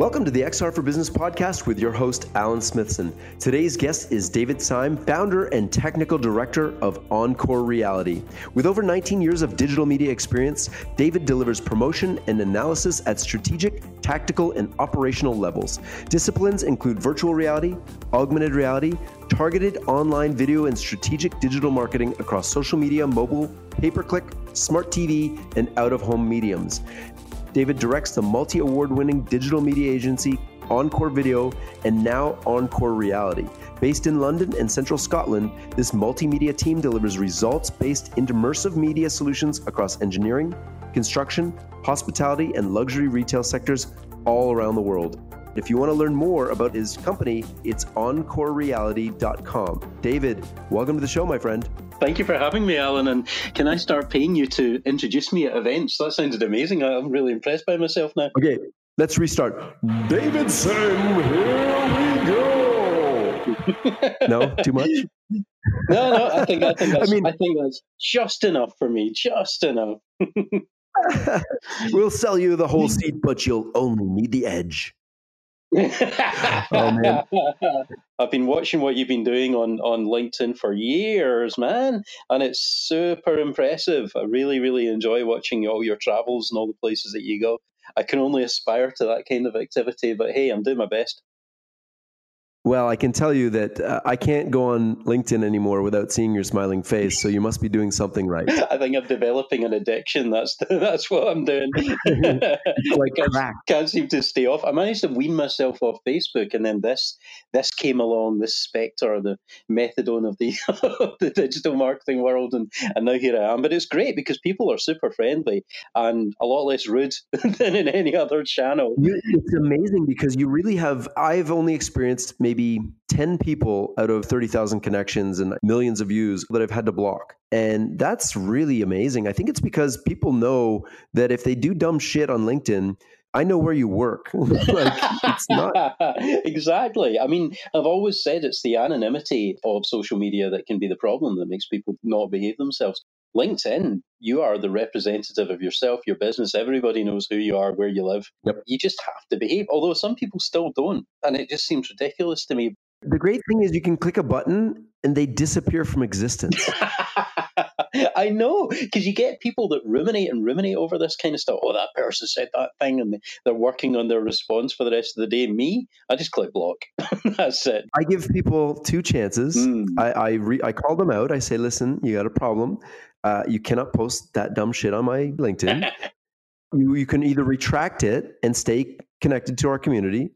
Welcome to the XR for Business podcast with your host, Alan Smithson. Today's guest is David Syme, founder and technical director of Encore Reality. With over 19 years of digital media experience, David delivers promotion and analysis at strategic, tactical, and operational levels. Disciplines include virtual reality, augmented reality, targeted online video, and strategic digital marketing across social media, mobile, pay per click, smart TV, and out of home mediums. David directs the multi award winning digital media agency Encore Video and now Encore Reality. Based in London and central Scotland, this multimedia team delivers results based immersive media solutions across engineering, construction, hospitality, and luxury retail sectors all around the world. If you want to learn more about his company, it's encorereality.com. David, welcome to the show, my friend. Thank you for having me, Alan. And can I start paying you to introduce me at events? That sounded amazing. I'm really impressed by myself now. Okay, let's restart. Davidson, here we go. no, too much. No, no. I think I think that's, I mean, I think that's just enough for me. Just enough. we'll sell you the whole seat, but you'll only need the edge. Oh, I've been watching what you've been doing on, on LinkedIn for years, man, and it's super impressive. I really, really enjoy watching all your travels and all the places that you go. I can only aspire to that kind of activity, but hey, I'm doing my best. Well, I can tell you that uh, I can't go on LinkedIn anymore without seeing your smiling face. So you must be doing something right. I think I'm developing an addiction. That's that's what I'm doing. like can't, can't, seem to stay off. I managed to wean myself off Facebook, and then this this came along. This specter, the methadone of the the digital marketing world, and and now here I am. But it's great because people are super friendly and a lot less rude than in any other channel. It's amazing because you really have. I've only experienced maybe 10 people out of 30,000 connections and millions of views that I've had to block. And that's really amazing. I think it's because people know that if they do dumb shit on LinkedIn, I know where you work. like, it's not exactly. I mean, I've always said it's the anonymity of social media that can be the problem that makes people not behave themselves. LinkedIn, you are the representative of yourself, your business. Everybody knows who you are, where you live. Yep. You just have to behave. Although some people still don't. And it just seems ridiculous to me. The great thing is you can click a button and they disappear from existence. I know because you get people that ruminate and ruminate over this kind of stuff. Oh, that person said that thing, and they're working on their response for the rest of the day. Me, I just click block. That's it. I give people two chances. Mm. I I, re- I call them out. I say, listen, you got a problem. Uh, you cannot post that dumb shit on my LinkedIn. you you can either retract it and stay connected to our community,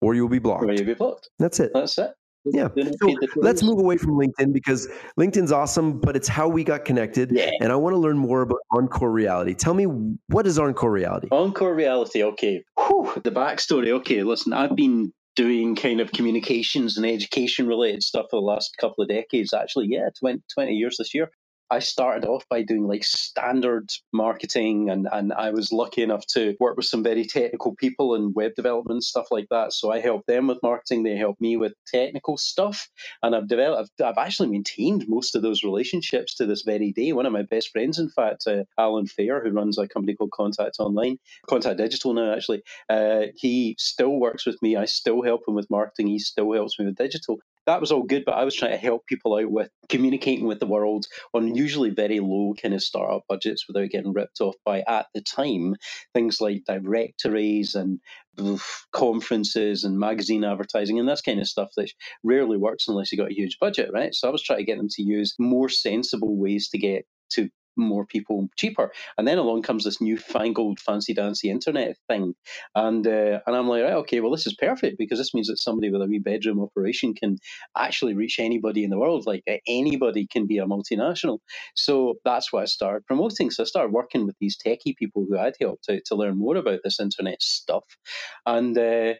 or you will be blocked. Or you'll be blocked. That's it. That's it. Yeah. So let's move away from LinkedIn because LinkedIn's awesome, but it's how we got connected. Yeah. And I want to learn more about Encore Reality. Tell me, what is Encore Reality? Encore Reality, okay. Whew, the backstory, okay. Listen, I've been doing kind of communications and education related stuff for the last couple of decades, actually. Yeah, 20, 20 years this year. I started off by doing like standard marketing and, and I was lucky enough to work with some very technical people in web development, stuff like that. So I helped them with marketing, they helped me with technical stuff. And I've developed, I've, I've actually maintained most of those relationships to this very day. One of my best friends, in fact, uh, Alan Fair, who runs a company called Contact Online, Contact Digital now, actually, uh, he still works with me. I still help him with marketing. He still helps me with digital that was all good, but I was trying to help people out with communicating with the world on usually very low kind of startup budgets without getting ripped off by, at the time, things like directories and conferences and magazine advertising and this kind of stuff that rarely works unless you got a huge budget, right? So I was trying to get them to use more sensible ways to get to more people cheaper. And then along comes this newfangled fancy dancy internet thing, and uh, and I'm like, right, okay, well this is perfect because this means that somebody with a wee bedroom operation can actually reach anybody in the world. Like anybody can be a multinational. So that's what I started promoting. So I started working with these techie people who I'd helped out to learn more about this internet stuff, and. Uh,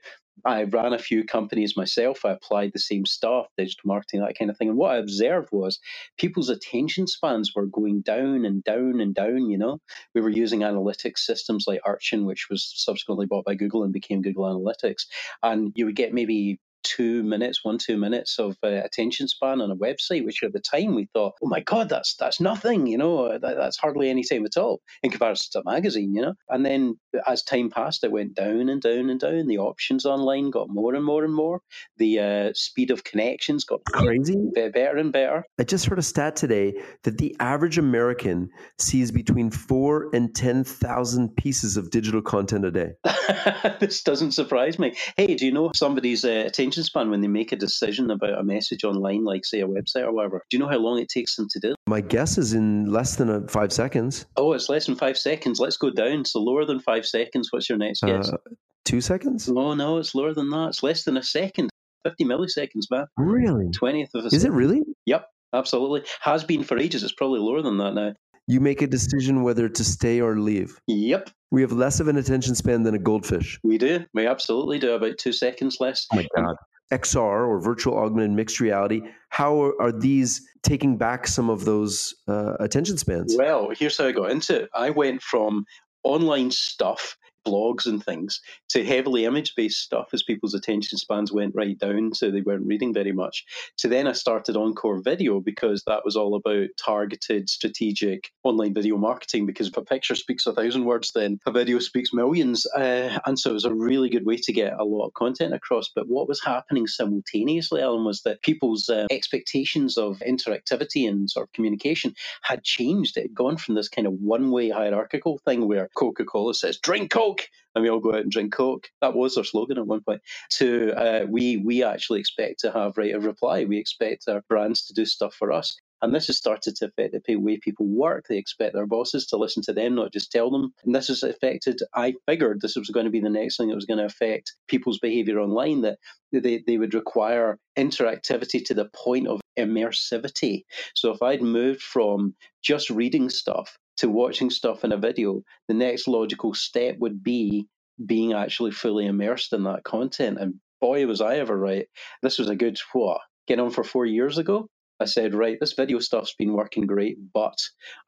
I ran a few companies myself. I applied the same stuff, digital marketing, that kind of thing. And what I observed was people's attention spans were going down and down and down. You know, we were using analytics systems like Urchin, which was subsequently bought by Google and became Google Analytics. And you would get maybe two minutes, one two minutes of uh, attention span on a website, which at the time we thought, oh my god, that's that's nothing, you know, that, that's hardly any time at all in comparison to a magazine, you know. And then as time passed, it went down and down and down. The options online got more and more and more. The uh, speed of connections got crazy, better and better. I just heard a stat today that the average American sees between four and ten thousand pieces of digital content a day. this doesn't surprise me. Hey, do you know somebody's uh, attention span when they make a decision about a message online, like say a website or whatever? Do you know how long it takes them to do? My guess is in less than a, five seconds. Oh, it's less than five seconds. Let's go down. So lower than five seconds. What's your next guess? Uh, two seconds? Oh no, it's lower than that. It's less than a second. 50 milliseconds, man. Really? 20th of a Is second. it really? Yep, absolutely. Has been for ages. It's probably lower than that now. You make a decision whether to stay or leave. Yep. We have less of an attention span than a goldfish. We do. We absolutely do. About two seconds less. Oh my God. XR or virtual augmented mixed reality, how are, these taking back some of those uh, attention spans? Well, here's how I got into it. I went from online stuff blogs and things to heavily image based stuff as people's attention spans went right down so they weren't reading very much. To then I started Encore Video because that was all about targeted, strategic online video marketing because if a picture speaks a thousand words, then a video speaks millions. Uh, and so it was a really good way to get a lot of content across. But what was happening simultaneously, Alan, was that people's uh, expectations of interactivity and sort of communication had changed. It had gone from this kind of one way hierarchical thing where Coca Cola says, drink Coke Coke, and we all go out and drink Coke. That was our slogan at one point. To uh, we we actually expect to have right of reply. We expect our brands to do stuff for us. And this has started to affect the way people work. They expect their bosses to listen to them, not just tell them. And this has affected, I figured this was going to be the next thing that was going to affect people's behavior online, that they, they would require interactivity to the point of immersivity. So if I'd moved from just reading stuff to watching stuff in a video, the next logical step would be being actually fully immersed in that content. And boy, was I ever right. This was a good, what, get on for four years ago? I said, right, this video stuff's been working great, but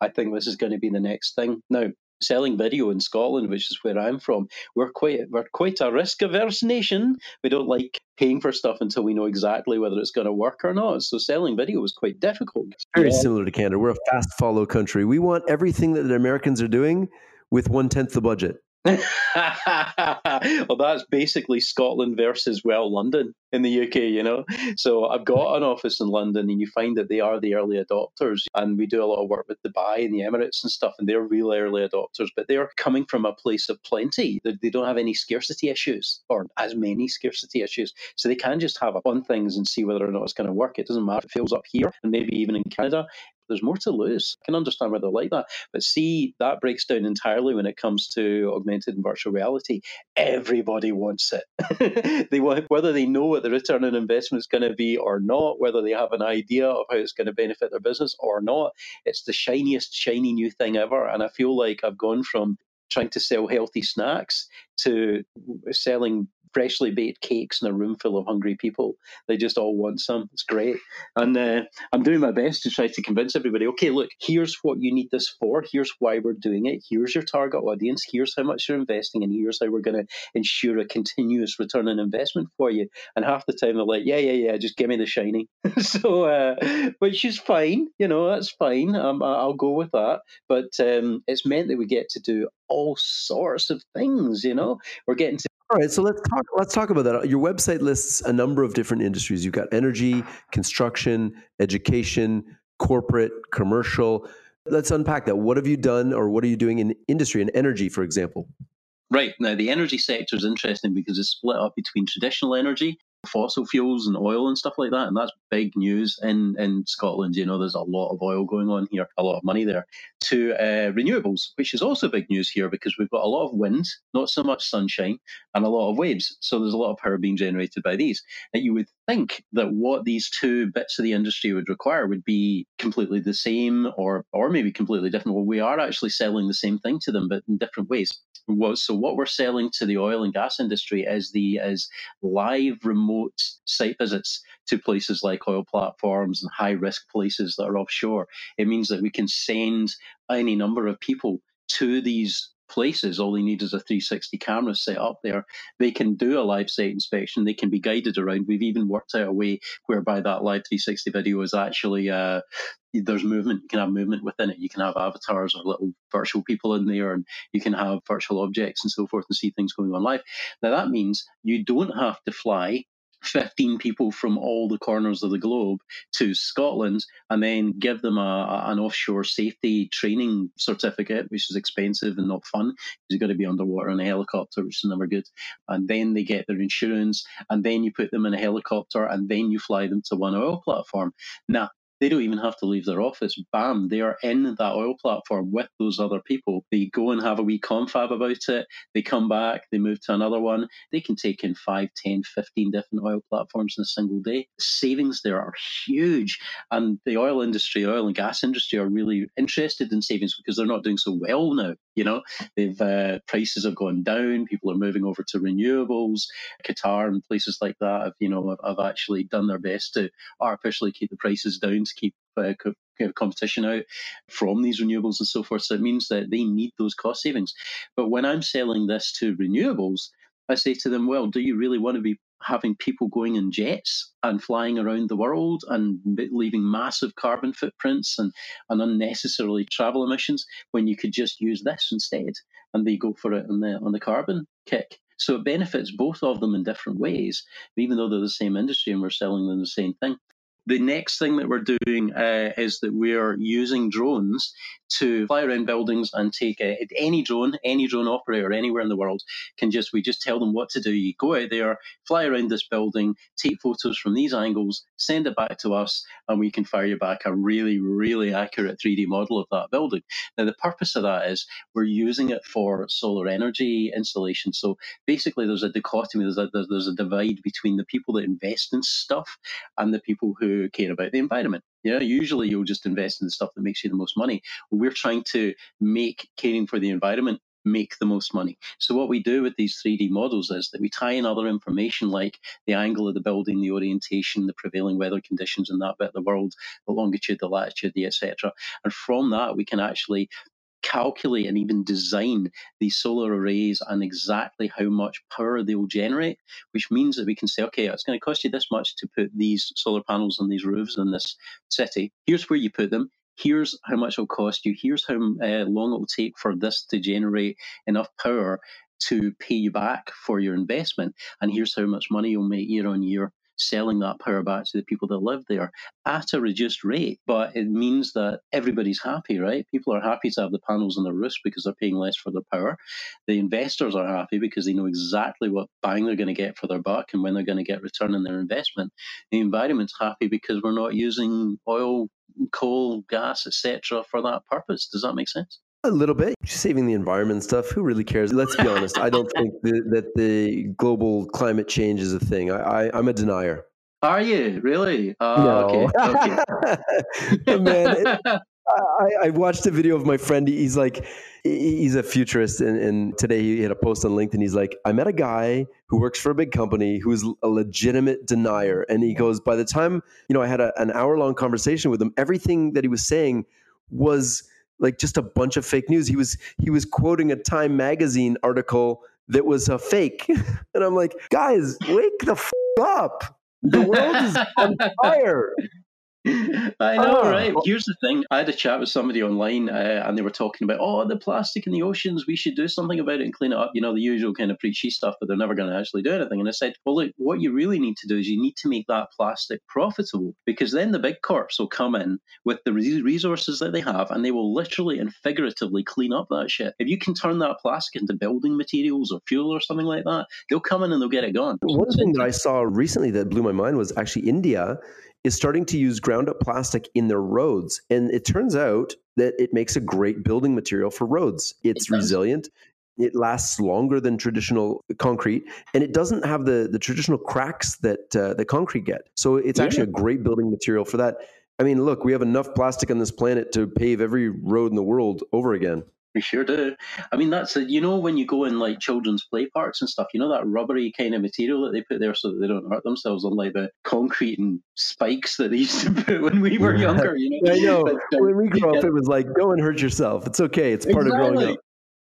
I think this is going to be the next thing. Now, selling video in Scotland, which is where I'm from, we're quite we're quite a risk averse nation. We don't like paying for stuff until we know exactly whether it's going to work or not. So selling video was quite difficult. Very yeah. similar to Canada. We're a fast follow country. We want everything that the Americans are doing with one tenth the budget. well, that's basically Scotland versus well London in the UK, you know. So I've got an office in London, and you find that they are the early adopters, and we do a lot of work with Dubai and the Emirates and stuff, and they're real early adopters. But they're coming from a place of plenty. They don't have any scarcity issues or as many scarcity issues, so they can just have up on things and see whether or not it's going to work. It doesn't matter if it feels up here and maybe even in Canada there's more to lose. I can understand why they're like that. But see, that breaks down entirely when it comes to augmented and virtual reality. Everybody wants it. they want whether they know what the return on investment is going to be or not, whether they have an idea of how it's going to benefit their business or not. It's the shiniest, shiny new thing ever. And I feel like I've gone from trying to sell healthy snacks to selling freshly baked cakes in a room full of hungry people. They just all want some. It's great. And uh, I'm doing my best to try to convince everybody okay, look, here's what you need this for. Here's why we're doing it. Here's your target audience. Here's how much you're investing. And here's how we're going to ensure a continuous return on investment for you. And half the time they're like, yeah, yeah, yeah, just give me the shiny. so, uh, which is fine. You know, that's fine. Um, I'll go with that. But um, it's meant that we get to do all sorts of things. You know, we're getting to all right, so let's talk. Let's talk about that. Your website lists a number of different industries. You've got energy, construction, education, corporate, commercial. Let's unpack that. What have you done, or what are you doing in industry and energy, for example? Right now, the energy sector is interesting because it's split up between traditional energy fossil fuels and oil and stuff like that. And that's big news in, in Scotland. You know, there's a lot of oil going on here, a lot of money there, to uh, renewables, which is also big news here because we've got a lot of wind, not so much sunshine, and a lot of waves. So there's a lot of power being generated by these. And you would think that what these two bits of the industry would require would be completely the same or, or maybe completely different. Well, we are actually selling the same thing to them, but in different ways. So what we're selling to the oil and gas industry is the is live remote site visits to places like oil platforms and high risk places that are offshore. It means that we can send any number of people to these places. All they need is a 360 camera set up there. They can do a live site inspection. They can be guided around. We've even worked out a way whereby that live 360 video is actually uh, there's movement. You can have movement within it. You can have avatars or little virtual people in there, and you can have virtual objects and so forth and see things going on live. Now that means you don't have to fly 15 people from all the corners of the globe to Scotland and then give them a, an offshore safety training certificate, which is expensive and not fun you've got to be underwater in a helicopter, which is never good. And then they get their insurance, and then you put them in a helicopter, and then you fly them to one oil platform. Now, they don't even have to leave their office. Bam, they are in that oil platform with those other people. They go and have a wee confab about it. They come back, they move to another one. They can take in 5, 10, 15 different oil platforms in a single day. Savings there are huge. And the oil industry, oil and gas industry are really interested in savings because they're not doing so well now. You know, they've uh, prices have gone down. People are moving over to renewables. Qatar and places like that have, you know, have, have actually done their best to artificially keep the prices down to keep uh, co- competition out from these renewables and so forth. So it means that they need those cost savings. But when I'm selling this to renewables, I say to them, well, do you really want to be having people going in jets and flying around the world and leaving massive carbon footprints and, and unnecessarily travel emissions when you could just use this instead and they go for it on the on the carbon kick. So it benefits both of them in different ways, even though they're the same industry and we're selling them the same thing. The next thing that we're doing uh, is that we're using drones to fly around buildings and take a, any drone, any drone operator anywhere in the world can just, we just tell them what to do. You go out there, fly around this building, take photos from these angles, send it back to us, and we can fire you back a really, really accurate 3D model of that building. Now, the purpose of that is we're using it for solar energy installation. So basically, there's a dichotomy, there's a, there's a divide between the people that invest in stuff and the people who care about the environment. Yeah, usually you'll just invest in the stuff that makes you the most money. We're trying to make caring for the environment make the most money. So what we do with these 3D models is that we tie in other information like the angle of the building, the orientation, the prevailing weather conditions in that bit of the world, the longitude, the latitude, the etc. And from that we can actually calculate and even design these solar arrays and exactly how much power they will generate, which means that we can say, okay, it's going to cost you this much to put these solar panels on these roofs in this city. Here's where you put them. Here's how much it'll cost you. Here's how uh, long it will take for this to generate enough power to pay you back for your investment. And here's how much money you'll make year on year selling that power back to the people that live there at a reduced rate. But it means that everybody's happy, right? People are happy to have the panels on their roofs because they're paying less for their power. The investors are happy because they know exactly what bang they're going to get for their buck and when they're going to get return on their investment. The environment's happy because we're not using oil, coal, gas, etc. for that purpose. Does that make sense? A little bit. Saving the environment stuff. Who really cares? Let's be honest. I don't think the, that the global climate change is a thing. I, I, am a denier. Are you really? Uh, no. Okay. okay. Man, it, I, I, watched a video of my friend. He's like, he's a futurist, and, and, today he had a post on LinkedIn. He's like, I met a guy who works for a big company who's a legitimate denier, and he goes, by the time you know, I had a, an hour long conversation with him. Everything that he was saying was like just a bunch of fake news. He was he was quoting a Time magazine article that was a fake, and I'm like, guys, wake the f- up! The world is on fire. I know, oh. right? Here's the thing. I had a chat with somebody online uh, and they were talking about, oh, the plastic in the oceans, we should do something about it and clean it up. You know, the usual kind of preachy stuff, but they're never going to actually do anything. And I said, well, look, what you really need to do is you need to make that plastic profitable because then the big corps will come in with the resources that they have and they will literally and figuratively clean up that shit. If you can turn that plastic into building materials or fuel or something like that, they'll come in and they'll get it gone. One thing that I saw recently that blew my mind was actually India is starting to use ground up plastic in their roads. And it turns out that it makes a great building material for roads. It's it resilient. It lasts longer than traditional concrete, and it doesn't have the, the traditional cracks that uh, the concrete get. So it's yeah. actually a great building material for that. I mean, look, we have enough plastic on this planet to pave every road in the world over again. We sure do. I mean, that's a, you know when you go in like children's play parks and stuff, you know that rubbery kind of material that they put there so that they don't hurt themselves, unlike the concrete and spikes that they used to put when we were younger. You know, I know. But, uh, when we grew up, it was like go and hurt yourself. It's okay. It's part exactly. of growing up.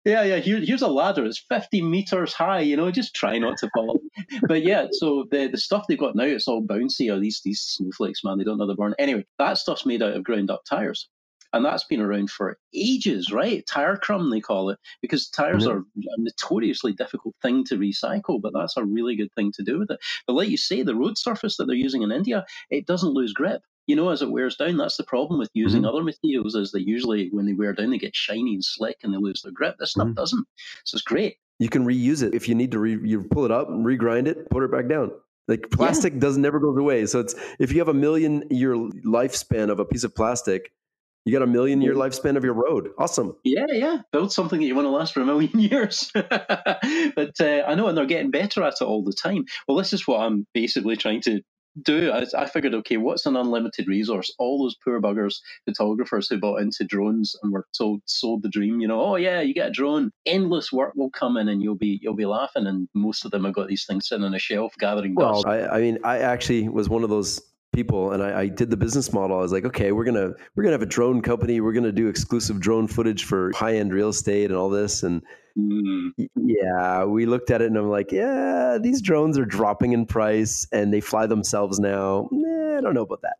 Yeah, yeah. Here, here's a ladder. It's 50 meters high. You know, just try not to fall. but yeah, so the the stuff they've got now, it's all bouncy. Or these these snowflakes, man. They don't know they're burn. Anyway, that stuff's made out of ground up tires. And that's been around for ages, right? Tire crumb, they call it, because tires mm-hmm. are a notoriously difficult thing to recycle, but that's a really good thing to do with it. But like you say, the road surface that they're using in India, it doesn't lose grip you know, as it wears down, that's the problem with using mm-hmm. other materials is they usually, when they wear down, they get shiny and slick and they lose their grip. This stuff mm-hmm. doesn't. So it's great. You can reuse it if you need to. Re- you pull it up, regrind it, put it back down. Like plastic yeah. does never goes away. So it's if you have a million year lifespan of a piece of plastic, you got a million year lifespan of your road. Awesome. Yeah, yeah. Build something that you want to last for a million years. but uh, I know, and they're getting better at it all the time. Well, this is what I'm basically trying to do I, I, figured okay what's an unlimited resource all those poor buggers photographers who bought into drones and were told sold the dream you know oh yeah you get a drone endless work will come in and you'll be you'll be laughing and most of them have got these things sitting on a shelf gathering dust well I, I mean i actually was one of those people and I, I, did the business model. I was like okay we're gonna we're gonna have a drone company. We're gonna do exclusive drone footage for high-end real estate and all this. And mm. yeah we looked at it and i'm like yeah these drones are dropping in price and they fly themselves now. Nah, i don't know about that.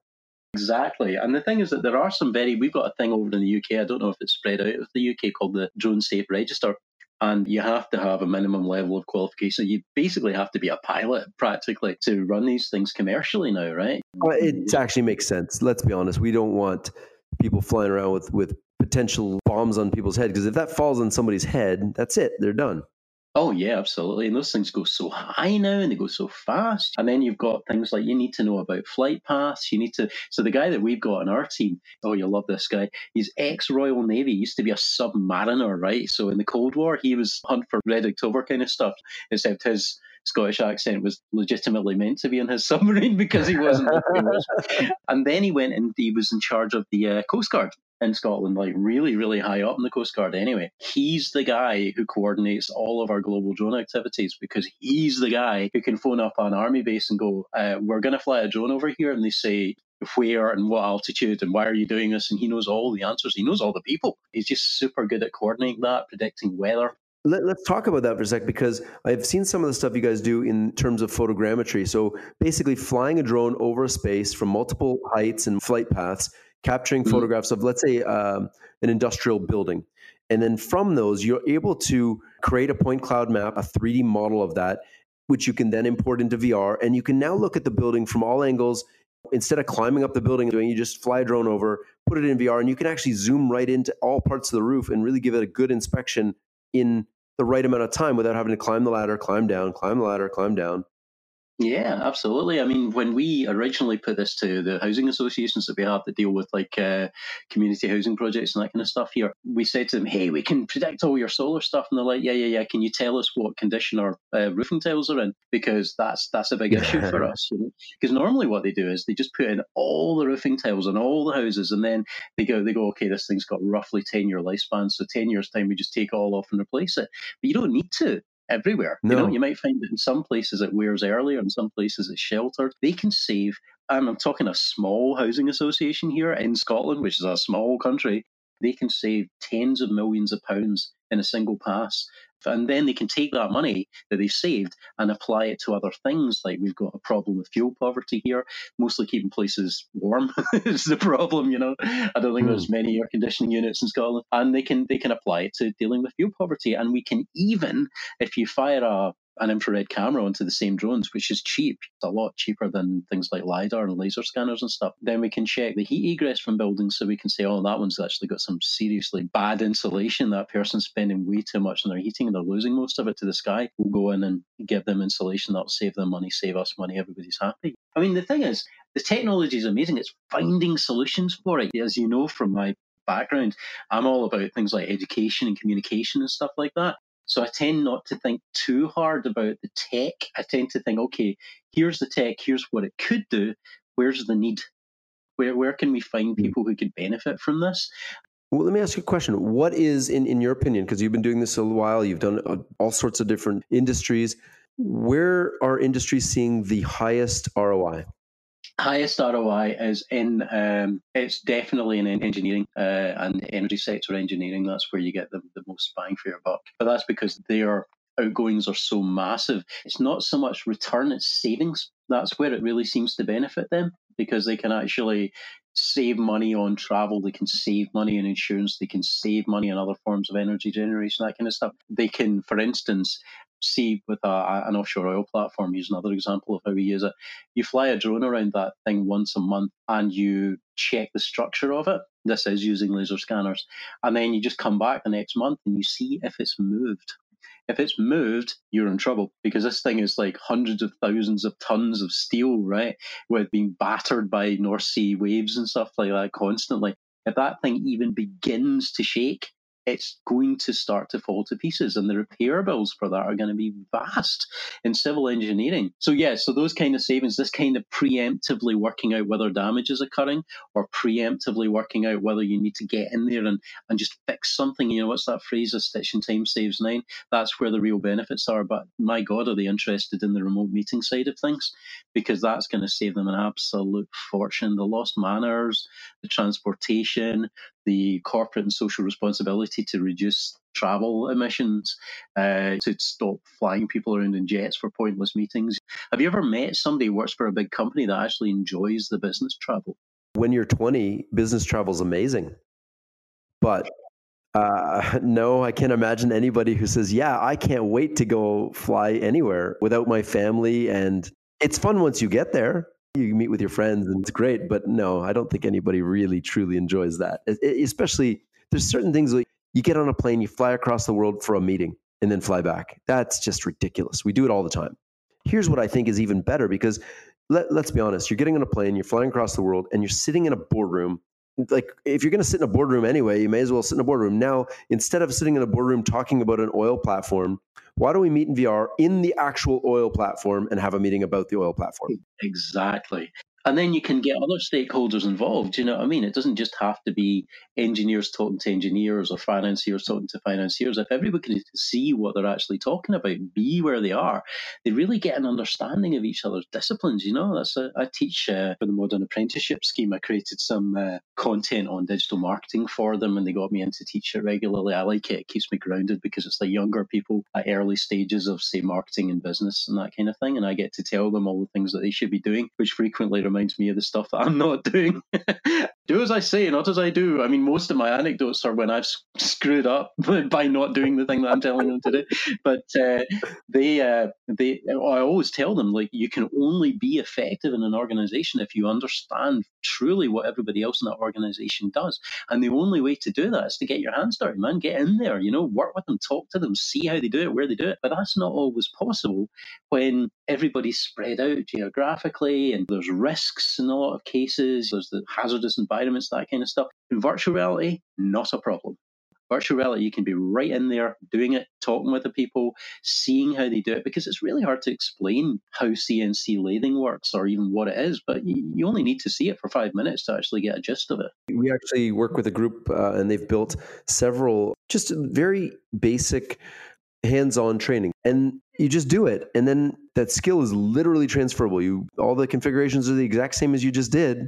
Exactly. And the thing is that there are some very, we've got a thing over in the UK, I don't know if it's spread out of the UK called the Drone Safe Register and you have to have a minimum level of qualification. You basically have to be a pilot practically to run these things commercially now, right? Well, it mm-hmm. actually makes sense. Let's be honest. We don't want people flying around with, with potential bombs on people's head because if that falls on somebody's head, that's it. They're done. Oh yeah, absolutely. And those things go so high now and they go so fast. And then you've got things like you need to know about flight paths. You need to so the guy that we've got on our team, oh you'll love this guy. He's ex Royal Navy, he used to be a submariner, right? So in the Cold War he was hunt for Red October kind of stuff, except his Scottish accent was legitimately meant to be in his submarine because he wasn't. and then he went and he was in charge of the uh, Coast Guard in Scotland, like really, really high up in the Coast Guard anyway. He's the guy who coordinates all of our global drone activities because he's the guy who can phone up an army base and go, uh, We're going to fly a drone over here. And they say, where and what altitude and why are you doing this? And he knows all the answers. He knows all the people. He's just super good at coordinating that, predicting weather. Let, us talk about that for a sec because I've seen some of the stuff you guys do in terms of photogrammetry. So basically, flying a drone over a space from multiple heights and flight paths capturing mm-hmm. photographs of, let's say, um, an industrial building. And then from those, you're able to create a point cloud map, a 3D model of that, which you can then import into VR. And you can now look at the building from all angles. Instead of climbing up the building doing, you just fly a drone over, put it in VR, and you can actually zoom right into all parts of the roof and really give it a good inspection in the right amount of time without having to climb the ladder, climb down, climb the ladder, climb down. Yeah, absolutely. I mean, when we originally put this to the housing associations that we have that deal with like uh, community housing projects and that kind of stuff here, we said to them, "Hey, we can predict all your solar stuff," and they're like, "Yeah, yeah, yeah. Can you tell us what condition our uh, roofing tiles are in? Because that's that's a big issue for us. Because you know? normally what they do is they just put in all the roofing tiles on all the houses, and then they go, they go, okay, this thing's got roughly ten year lifespan, so ten years time we just take it all off and replace it. But you don't need to everywhere. No. You know, you might find that in some places it wears earlier, in some places it's sheltered. They can save, and I'm talking a small housing association here in Scotland, which is a small country, they can save tens of millions of pounds in a single pass and then they can take that money that they've saved and apply it to other things. Like we've got a problem with fuel poverty here, mostly keeping places warm is the problem. You know, I don't think mm. there's many air conditioning units in Scotland, and they can they can apply it to dealing with fuel poverty. And we can even, if you fire a an infrared camera onto the same drones, which is cheap. It's a lot cheaper than things like LiDAR and laser scanners and stuff. Then we can check the heat egress from buildings so we can say, oh, that one's actually got some seriously bad insulation. That person's spending way too much on their heating and they're losing most of it to the sky. We'll go in and give them insulation that'll save them money, save us money. Everybody's happy. I mean, the thing is, the technology is amazing. It's finding solutions for it. As you know from my background, I'm all about things like education and communication and stuff like that. So I tend not to think too hard about the tech. I tend to think, okay, here's the tech, here's what it could do, where's the need? Where, where can we find hmm. people who could benefit from this? Well, let me ask you a question. What is, in, in your opinion, because you've been doing this a while, you've done uh, all sorts of different industries, where are industries seeing the highest ROI? Highest ROI is in um, it's definitely in engineering uh, and energy sector engineering. That's where you get the, the most bang for your buck. But that's because their outgoings are so massive. It's not so much return; it's savings. That's where it really seems to benefit them because they can actually save money on travel, they can save money on insurance, they can save money on other forms of energy generation, that kind of stuff. They can, for instance, see with a, an offshore oil platform, use another example of how we use it. You fly a drone around that thing once a month and you check the structure of it. This is using laser scanners. And then you just come back the next month and you see if it's moved if it's moved, you're in trouble because this thing is like hundreds of thousands of tons of steel, right? With being battered by North Sea waves and stuff like that constantly. If that thing even begins to shake, it's going to start to fall to pieces and the repair bills for that are going to be vast in civil engineering. So yeah so those kind of savings this kind of preemptively working out whether damage is occurring or preemptively working out whether you need to get in there and, and just fix something you know what's that phrase a stitch in time saves nine? That's where the real benefits are but my god are they interested in the remote meeting side of things? Because that's going to save them an absolute fortune. The lost manners the transportation the corporate and social responsibility to reduce travel emissions, uh, to stop flying people around in jets for pointless meetings. Have you ever met somebody who works for a big company that actually enjoys the business travel? When you're 20, business travel is amazing. But uh, no, I can't imagine anybody who says, Yeah, I can't wait to go fly anywhere without my family. And it's fun once you get there you meet with your friends and it's great but no i don't think anybody really truly enjoys that. Especially there's certain things like you get on a plane you fly across the world for a meeting and then fly back. That's just ridiculous. We do it all the time. Here's what i think is even better because let, let's be honest you're getting on a plane you're flying across the world and you're sitting in a boardroom like if you're going to sit in a boardroom anyway you may as well sit in a boardroom now instead of sitting in a boardroom talking about an oil platform why don't we meet in VR in the actual oil platform and have a meeting about the oil platform? Exactly. And then you can get other stakeholders involved. You know what I mean? It doesn't just have to be engineers talking to engineers or financiers talking to financiers. If everybody can see what they're actually talking about, be where they are, they really get an understanding of each other's disciplines. You know, that's a, I teach uh, for the modern apprenticeship scheme. I created some uh, content on digital marketing for them, and they got me in to teach it regularly. I like it; it keeps me grounded because it's the younger people at early stages of, say, marketing and business and that kind of thing, and I get to tell them all the things that they should be doing, which frequently reminds me of the stuff that I'm not doing. Do as I say, not as I do. I mean, most of my anecdotes are when I've screwed up by not doing the thing that I'm telling them to do. But uh, they, uh, they, I always tell them like you can only be effective in an organization if you understand truly what everybody else in that organization does. And the only way to do that is to get your hands dirty, man. Get in there, you know, work with them, talk to them, see how they do it, where they do it. But that's not always possible when everybody's spread out geographically and there's risks in a lot of cases. There's the hazardous environments, that kind of stuff. In virtual reality, not a problem virtual reality, you can be right in there doing it, talking with the people, seeing how they do it, because it's really hard to explain how CNC lathing works or even what it is, but you only need to see it for five minutes to actually get a gist of it. We actually work with a group uh, and they've built several just very basic hands-on training and you just do it and then that skill is literally transferable you all the configurations are the exact same as you just did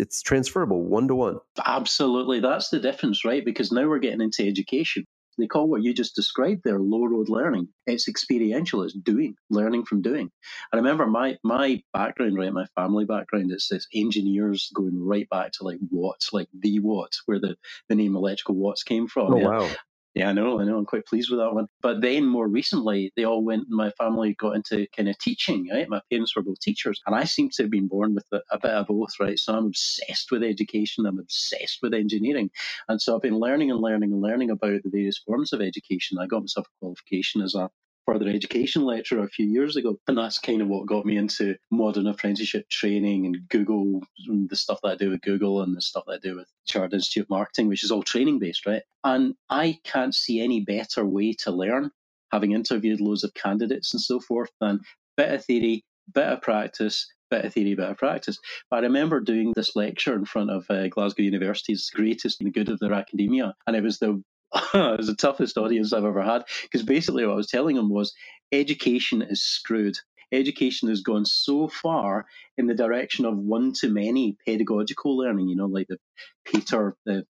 it's transferable one to one. Absolutely, that's the difference, right? Because now we're getting into education. They call what you just described there low road learning. It's experiential. It's doing, learning from doing. I remember my my background, right? My family background. It's this engineers going right back to like Watts, like the Watts, where the the name electrical Watts came from. Oh yeah. wow! Yeah, I know, I know. I'm quite pleased with that one. But then more recently, they all went, my family got into kind of teaching, right? My parents were both teachers, and I seem to have been born with a, a bit of both, right? So I'm obsessed with education, I'm obsessed with engineering. And so I've been learning and learning and learning about the various forms of education. I got myself a qualification as a further education lecturer a few years ago. And that's kind of what got me into modern apprenticeship training and Google, and the stuff that I do with Google and the stuff that I do with Chartered Institute of Marketing, which is all training based, right? And I can't see any better way to learn, having interviewed loads of candidates and so forth, than of theory, of practice, of theory, of practice. But I remember doing this lecture in front of uh, Glasgow University's greatest and good of their academia, and it was the it was the toughest audience I've ever had because basically what I was telling them was education is screwed. education has gone so far in the direction of one to many pedagogical learning, you know, like the Peter, the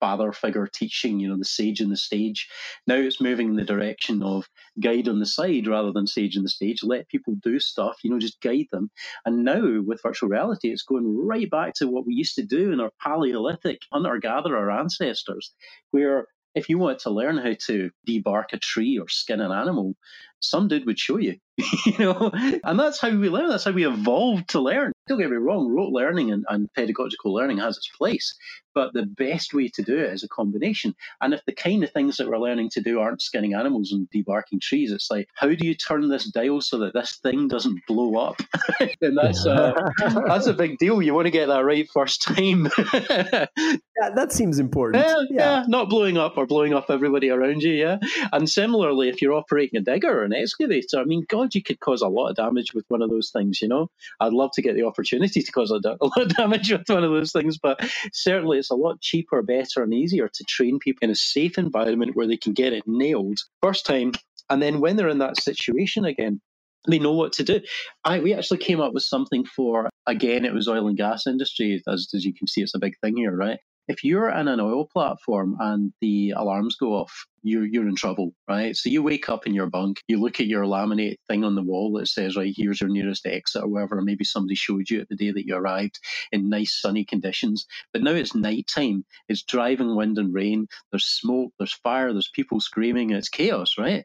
father figure teaching, you know, the sage on the stage. Now it's moving in the direction of guide on the side rather than sage on the stage. Let people do stuff, you know, just guide them. And now with virtual reality, it's going right back to what we used to do in our Paleolithic hunter gatherer ancestors, where if you wanted to learn how to debark a tree or skin an animal, some dude would show you, you know, and that's how we learn. That's how we evolved to learn. Don't get me wrong, rote learning and, and pedagogical learning has its place, but the best way to do it is a combination. And if the kind of things that we're learning to do aren't skinning animals and debarking trees, it's like, how do you turn this dial so that this thing doesn't blow up? and that's uh, that's a big deal. You want to get that right first time. yeah, that seems important. Yeah, yeah, yeah, not blowing up or blowing up everybody around you. Yeah, and similarly, if you're operating a digger or an excavator, I mean, God, you could cause a lot of damage with one of those things. You know, I'd love to get the opportunity to cause a, a lot of damage with one of those things, but certainly it's a lot cheaper, better, and easier to train people in a safe environment where they can get it nailed first time. And then when they're in that situation again, they know what to do. I we actually came up with something for again it was oil and gas industry as as you can see it's a big thing here, right? If you're in an oil platform and the alarms go off, you're, you're in trouble, right? So you wake up in your bunk, you look at your laminate thing on the wall that says, right, here's your nearest exit or whatever. Maybe somebody showed you it the day that you arrived in nice sunny conditions. But now it's nighttime, it's driving wind and rain, there's smoke, there's fire, there's people screaming, it's chaos, right?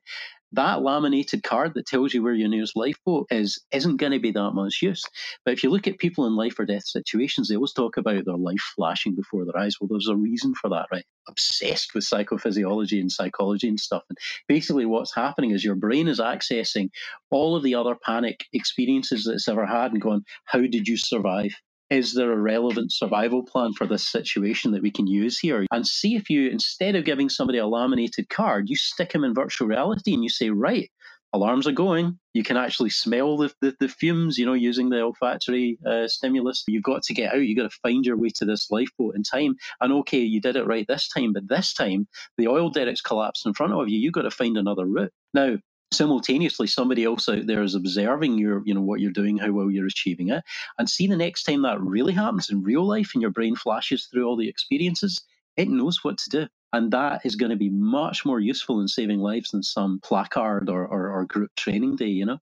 That laminated card that tells you where your nearest lifeboat is isn't going to be that much use. But if you look at people in life or death situations, they always talk about their life flashing before their eyes. Well, there's a reason for that, right? Obsessed with psychophysiology and psychology and stuff. And basically, what's happening is your brain is accessing all of the other panic experiences that it's ever had and going, How did you survive? Is there a relevant survival plan for this situation that we can use here? And see if you, instead of giving somebody a laminated card, you stick them in virtual reality and you say, right, alarms are going. You can actually smell the, the, the fumes, you know, using the olfactory uh, stimulus. You've got to get out. You've got to find your way to this lifeboat in time. And okay, you did it right this time, but this time the oil derrick's collapsed in front of you. You've got to find another route. Now, simultaneously somebody else out there is observing your you know what you're doing how well you're achieving it and see the next time that really happens in real life and your brain flashes through all the experiences it knows what to do and that is going to be much more useful in saving lives than some placard or, or, or group training day you know?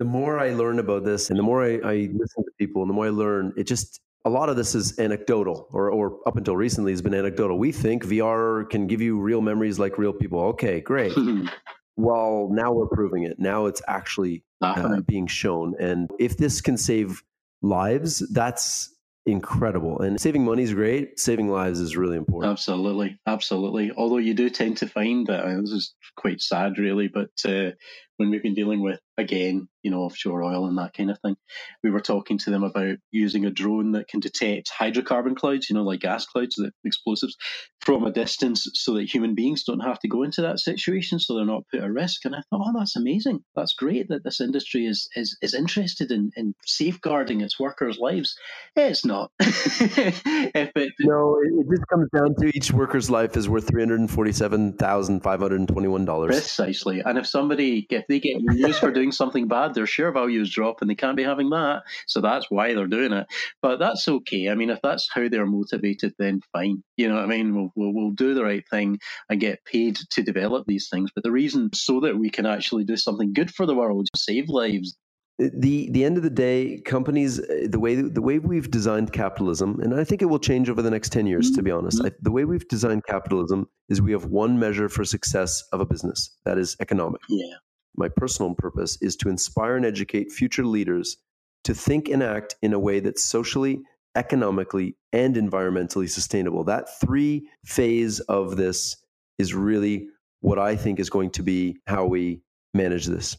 The more i learn about this and the more I, I listen to people and the more i learn it just a lot of this is anecdotal or, or up until recently has been anecdotal. We think vr can give you real memories like real people. Okay great well, now we're proving it. Now it's actually uh, being shown. And if this can save lives, that's incredible. And saving money is great. Saving lives is really important. Absolutely, absolutely. Although you do tend to find that uh, this is quite sad, really. But uh, when we've been dealing with again, you know, offshore oil and that kind of thing, we were talking to them about using a drone that can detect hydrocarbon clouds, you know, like gas clouds, the explosives, from a distance, so that human beings don't have to go into that situation, so they're not put at risk. And I thought, oh, that's amazing. That's great that this industry is is is interested in in safeguarding its workers' lives. It's not. if it, no, it just comes down to each worker's life is worth three hundred and forty-seven thousand five hundred and twenty-one dollars. Precisely. And if somebody if they get used for doing something bad, their share values drop and they can't be having that. So that's why they're doing it. But that's okay. I mean, if that's how they're motivated, then fine. You know what I mean? We'll, we'll, we'll do the right thing and get paid to develop these things. But the reason so that we can actually do something good for the world, save lives, the the end of the day companies uh, the way the way we've designed capitalism and i think it will change over the next 10 years to be honest mm-hmm. I, the way we've designed capitalism is we have one measure for success of a business that is economic yeah my personal purpose is to inspire and educate future leaders to think and act in a way that's socially, economically, and environmentally sustainable. That three phase of this is really what I think is going to be how we manage this.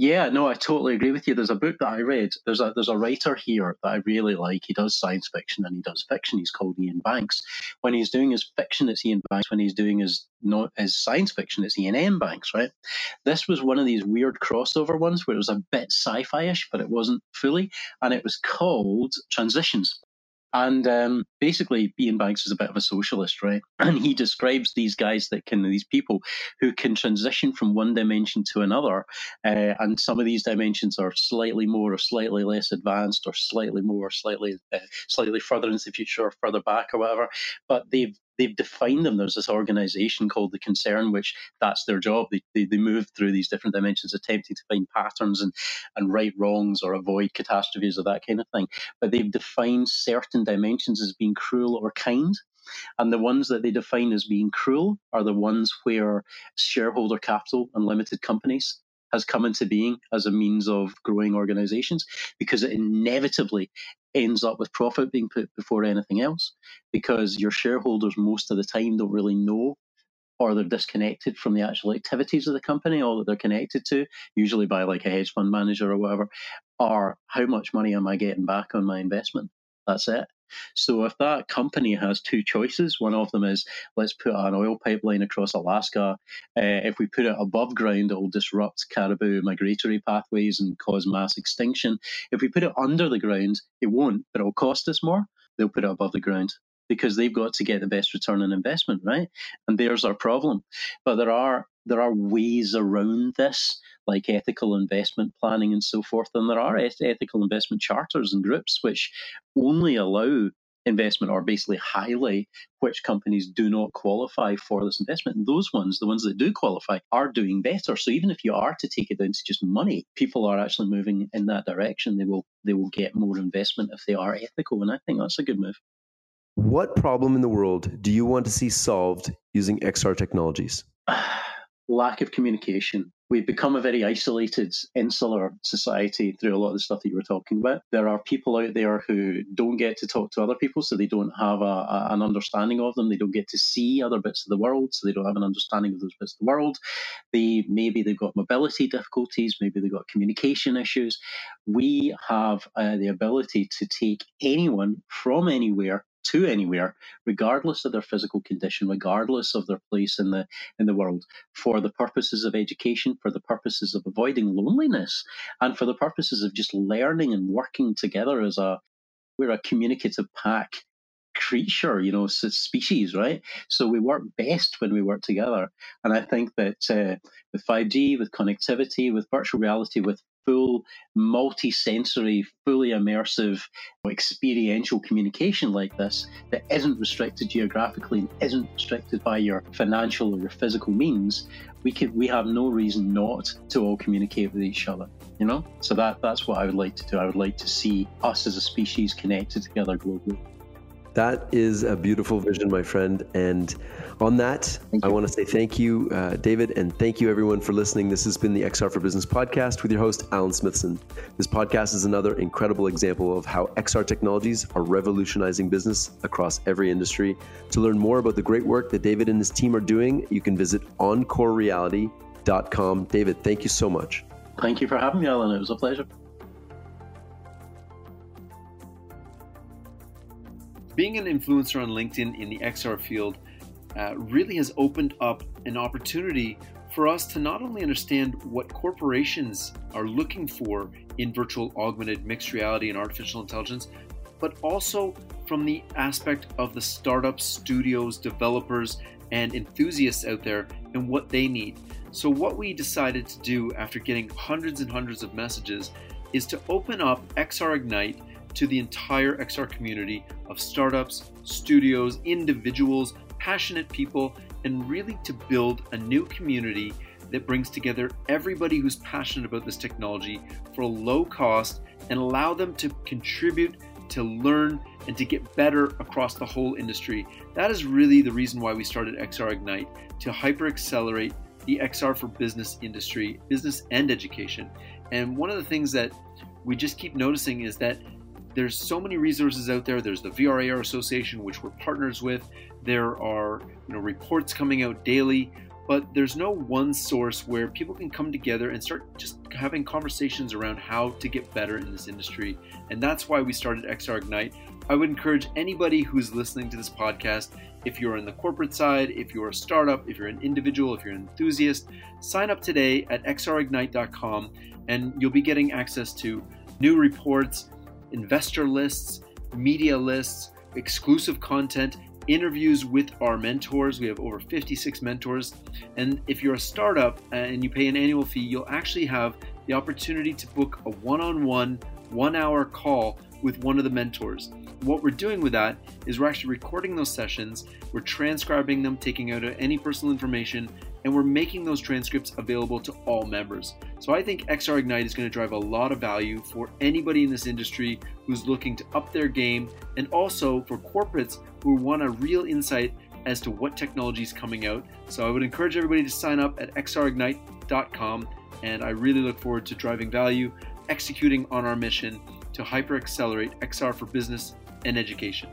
Yeah, no, I totally agree with you. There's a book that I read. There's a there's a writer here that I really like. He does science fiction and he does fiction. He's called Iain Banks. When he's doing his fiction, it's Iain Banks. When he's doing his not his science fiction, it's Iain M. Banks, right? This was one of these weird crossover ones where it was a bit sci-fi-ish, but it wasn't fully, and it was called Transitions And um, basically, Iain Banks is a bit of a socialist, right? And he describes these guys that can, these people who can transition from one dimension to another. Uh, and some of these dimensions are slightly more or slightly less advanced, or slightly more, or slightly, uh, slightly further into the future, or further back, or whatever. But they've they've defined them. There's this organization called the Concern, which that's their job. They, they, they move through these different dimensions, attempting to find patterns and, and right wrongs or avoid catastrophes or that kind of thing. But they've defined certain dimensions as being cruel or kind. And the ones that they define as being cruel are the ones where shareholder capital and limited companies has come into being as a means of growing organizations because it inevitably ends up with profit being put before anything else because your shareholders most of the time don't really know or they're disconnected from the actual activities of the company all that they're connected to usually by like a hedge fund manager or whatever are how much money am i getting back on my investment? That's it so if that company has two choices, one of them is let's put an oil pipeline across Alaska. Uh, if we put it above ground, it will disrupt caribou migratory pathways and cause mass extinction. If we put it under the ground, it won't, but it'll cost us more. They'll put it above the ground because they've got to get the best return on investment, right? And there's our problem. But there are there are ways around this, like ethical investment planning and so forth. And there are ethical investment charters and groups which only allow investment or basically highlight which companies do not qualify for this investment. And those ones, the ones that do qualify, are doing better. So even if you are to take it down to just money, people are actually moving in that direction. They will they will get more investment if they are ethical. And I think that's a good move. What problem in the world do you want to see solved using XR technologies? lack of communication. We've become a very isolated, insular society through a lot of the stuff that you were talking about. There are people out there who don't get to talk to other people, so they don't have a, a, an understanding of them. They don't get to see other bits of the world, so they don't have an understanding of those bits of the world. They maybe they've got mobility difficulties, maybe they've got communication issues. We have uh, the ability to take anyone from anywhere to anywhere, regardless of their physical condition, regardless of their place in the in the world, for the purposes of education, for the purposes of avoiding loneliness, and for the purposes of just learning and working together as a we're a communicative pack creature, you know, species, right? So we work best when we work together. And I think that uh, with 5G, with connectivity, with virtual reality, with full multi-sensory, fully immersive, experiential communication like this that isn't restricted geographically and isn't restricted by your financial or your physical means, we can we have no reason not to all communicate with each other. You know? So that that's what I would like to do. I would like to see us as a species connected together globally. That is a beautiful vision, my friend. And on that, I want to say thank you, uh, David, and thank you everyone for listening. This has been the XR for Business podcast with your host, Alan Smithson. This podcast is another incredible example of how XR technologies are revolutionizing business across every industry. To learn more about the great work that David and his team are doing, you can visit encorereality.com. David, thank you so much. Thank you for having me, Alan. It was a pleasure. Being an influencer on LinkedIn in the XR field uh, really has opened up an opportunity for us to not only understand what corporations are looking for in virtual augmented mixed reality and artificial intelligence, but also from the aspect of the startups, studios, developers, and enthusiasts out there and what they need. So, what we decided to do after getting hundreds and hundreds of messages is to open up XR Ignite to the entire XR community of startups, studios, individuals, passionate people, and really to build a new community that brings together everybody who's passionate about this technology for a low cost and allow them to contribute, to learn, and to get better across the whole industry. That is really the reason why we started XR Ignite to hyper accelerate the XR for business industry, business and education. And one of the things that we just keep noticing is that there's so many resources out there. There's the VRAR Association, which we're partners with. There are you know reports coming out daily, but there's no one source where people can come together and start just having conversations around how to get better in this industry. And that's why we started XR Ignite. I would encourage anybody who's listening to this podcast, if you're in the corporate side, if you're a startup, if you're an individual, if you're an enthusiast, sign up today at xrignite.com and you'll be getting access to new reports investor lists, media lists, exclusive content, interviews with our mentors. We have over 56 mentors. And if you're a startup uh, and you pay an annual fee, you'll actually have the opportunity to book a one on one, one hour call with one of the mentors. What we're doing with that is we're actually recording those sessions, we're transcribing them, taking out any personal information, and we're making those transcripts available to all members. So I think XR Ignite is going to drive a lot of value for anybody in this industry who's looking to up their game and also for corporates who want a real insight as to what technology is coming out. So I would encourage everybody to sign up at xrignite.com and I really look forward to driving value, executing on our mission to hyper accelerate XR for business and education.